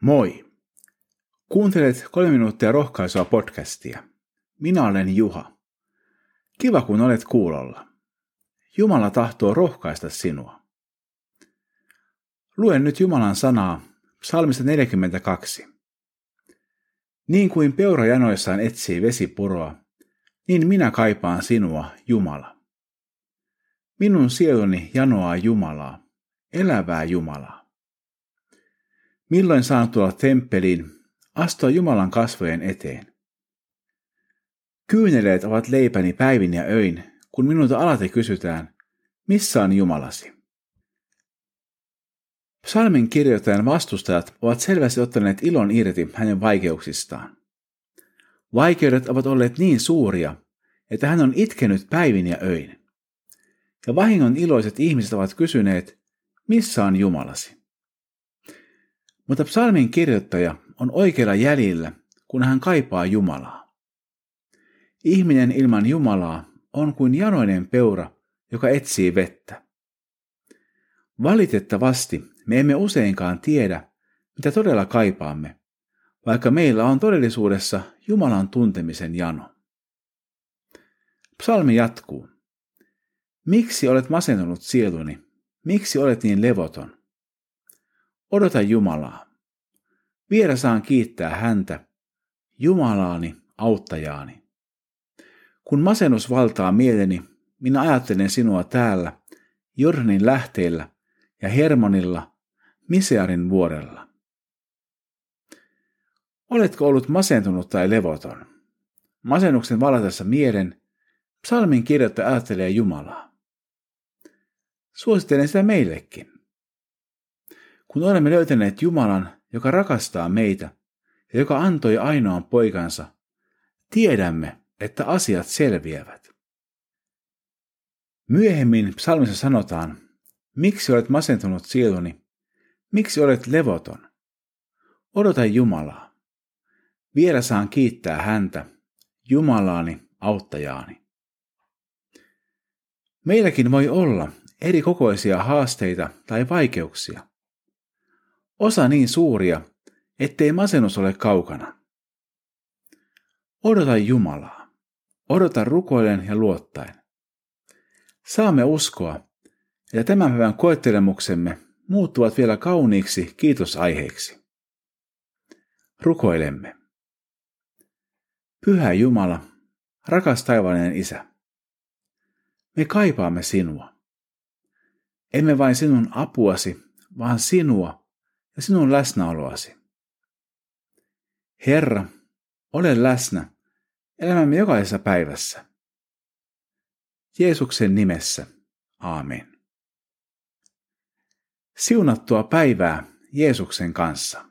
Moi! Kuuntelet kolme minuuttia rohkaisua podcastia. Minä olen Juha. Kiva kun olet kuulolla. Jumala tahtoo rohkaista sinua. Luen nyt Jumalan sanaa psalmista 42. Niin kuin peura janoissaan etsii vesipuroa, niin minä kaipaan sinua, Jumala. Minun sieluni janoaa Jumalaa, elävää Jumalaa. Milloin saan tulla temppeliin, astua Jumalan kasvojen eteen? Kyyneleet ovat leipäni päivin ja öin, kun minulta alati kysytään, missä on Jumalasi? Psalmin kirjoittajan vastustajat ovat selvästi ottaneet ilon irti hänen vaikeuksistaan. Vaikeudet ovat olleet niin suuria, että hän on itkenyt päivin ja öin. Ja vahingon iloiset ihmiset ovat kysyneet, missä on Jumalasi? Mutta psalmin kirjoittaja on oikealla jäljellä, kun hän kaipaa Jumalaa. Ihminen ilman Jumalaa on kuin janoinen peura, joka etsii vettä. Valitettavasti me emme useinkaan tiedä, mitä todella kaipaamme, vaikka meillä on todellisuudessa Jumalan tuntemisen jano. Psalmi jatkuu. Miksi olet masentunut sieluni? Miksi olet niin levoton? Odota Jumalaa. Vielä saan kiittää häntä, Jumalaani, auttajaani. Kun masennus valtaa mieleni, minä ajattelen sinua täällä, Jordanin lähteellä ja Hermonilla, Misearin vuorella. Oletko ollut masentunut tai levoton? Masennuksen valatessa mielen, psalmin kirjoittaja ajattelee Jumalaa. Suosittelen sitä meillekin. Kun olemme löytäneet Jumalan, joka rakastaa meitä ja joka antoi ainoan poikansa, tiedämme, että asiat selviävät. Myöhemmin psalmissa sanotaan, miksi olet masentunut sieluni, miksi olet levoton? Odota Jumalaa. Vielä saan kiittää häntä, Jumalaani, auttajaani. Meilläkin voi olla eri kokoisia haasteita tai vaikeuksia. Osa niin suuria, ettei masennus ole kaukana. Odota Jumalaa. Odota rukoilen ja luottaen. Saamme uskoa, että tämän päivän koettelemuksemme muuttuvat vielä kauniiksi kiitosaiheiksi. Rukoilemme. Pyhä Jumala, rakas taivaallinen Isä, me kaipaamme sinua. Emme vain sinun apuasi, vaan sinua ja sinun läsnäoloasi. Herra, ole läsnä elämämme jokaisessa päivässä. Jeesuksen nimessä. Aamen. Siunattua päivää Jeesuksen kanssa.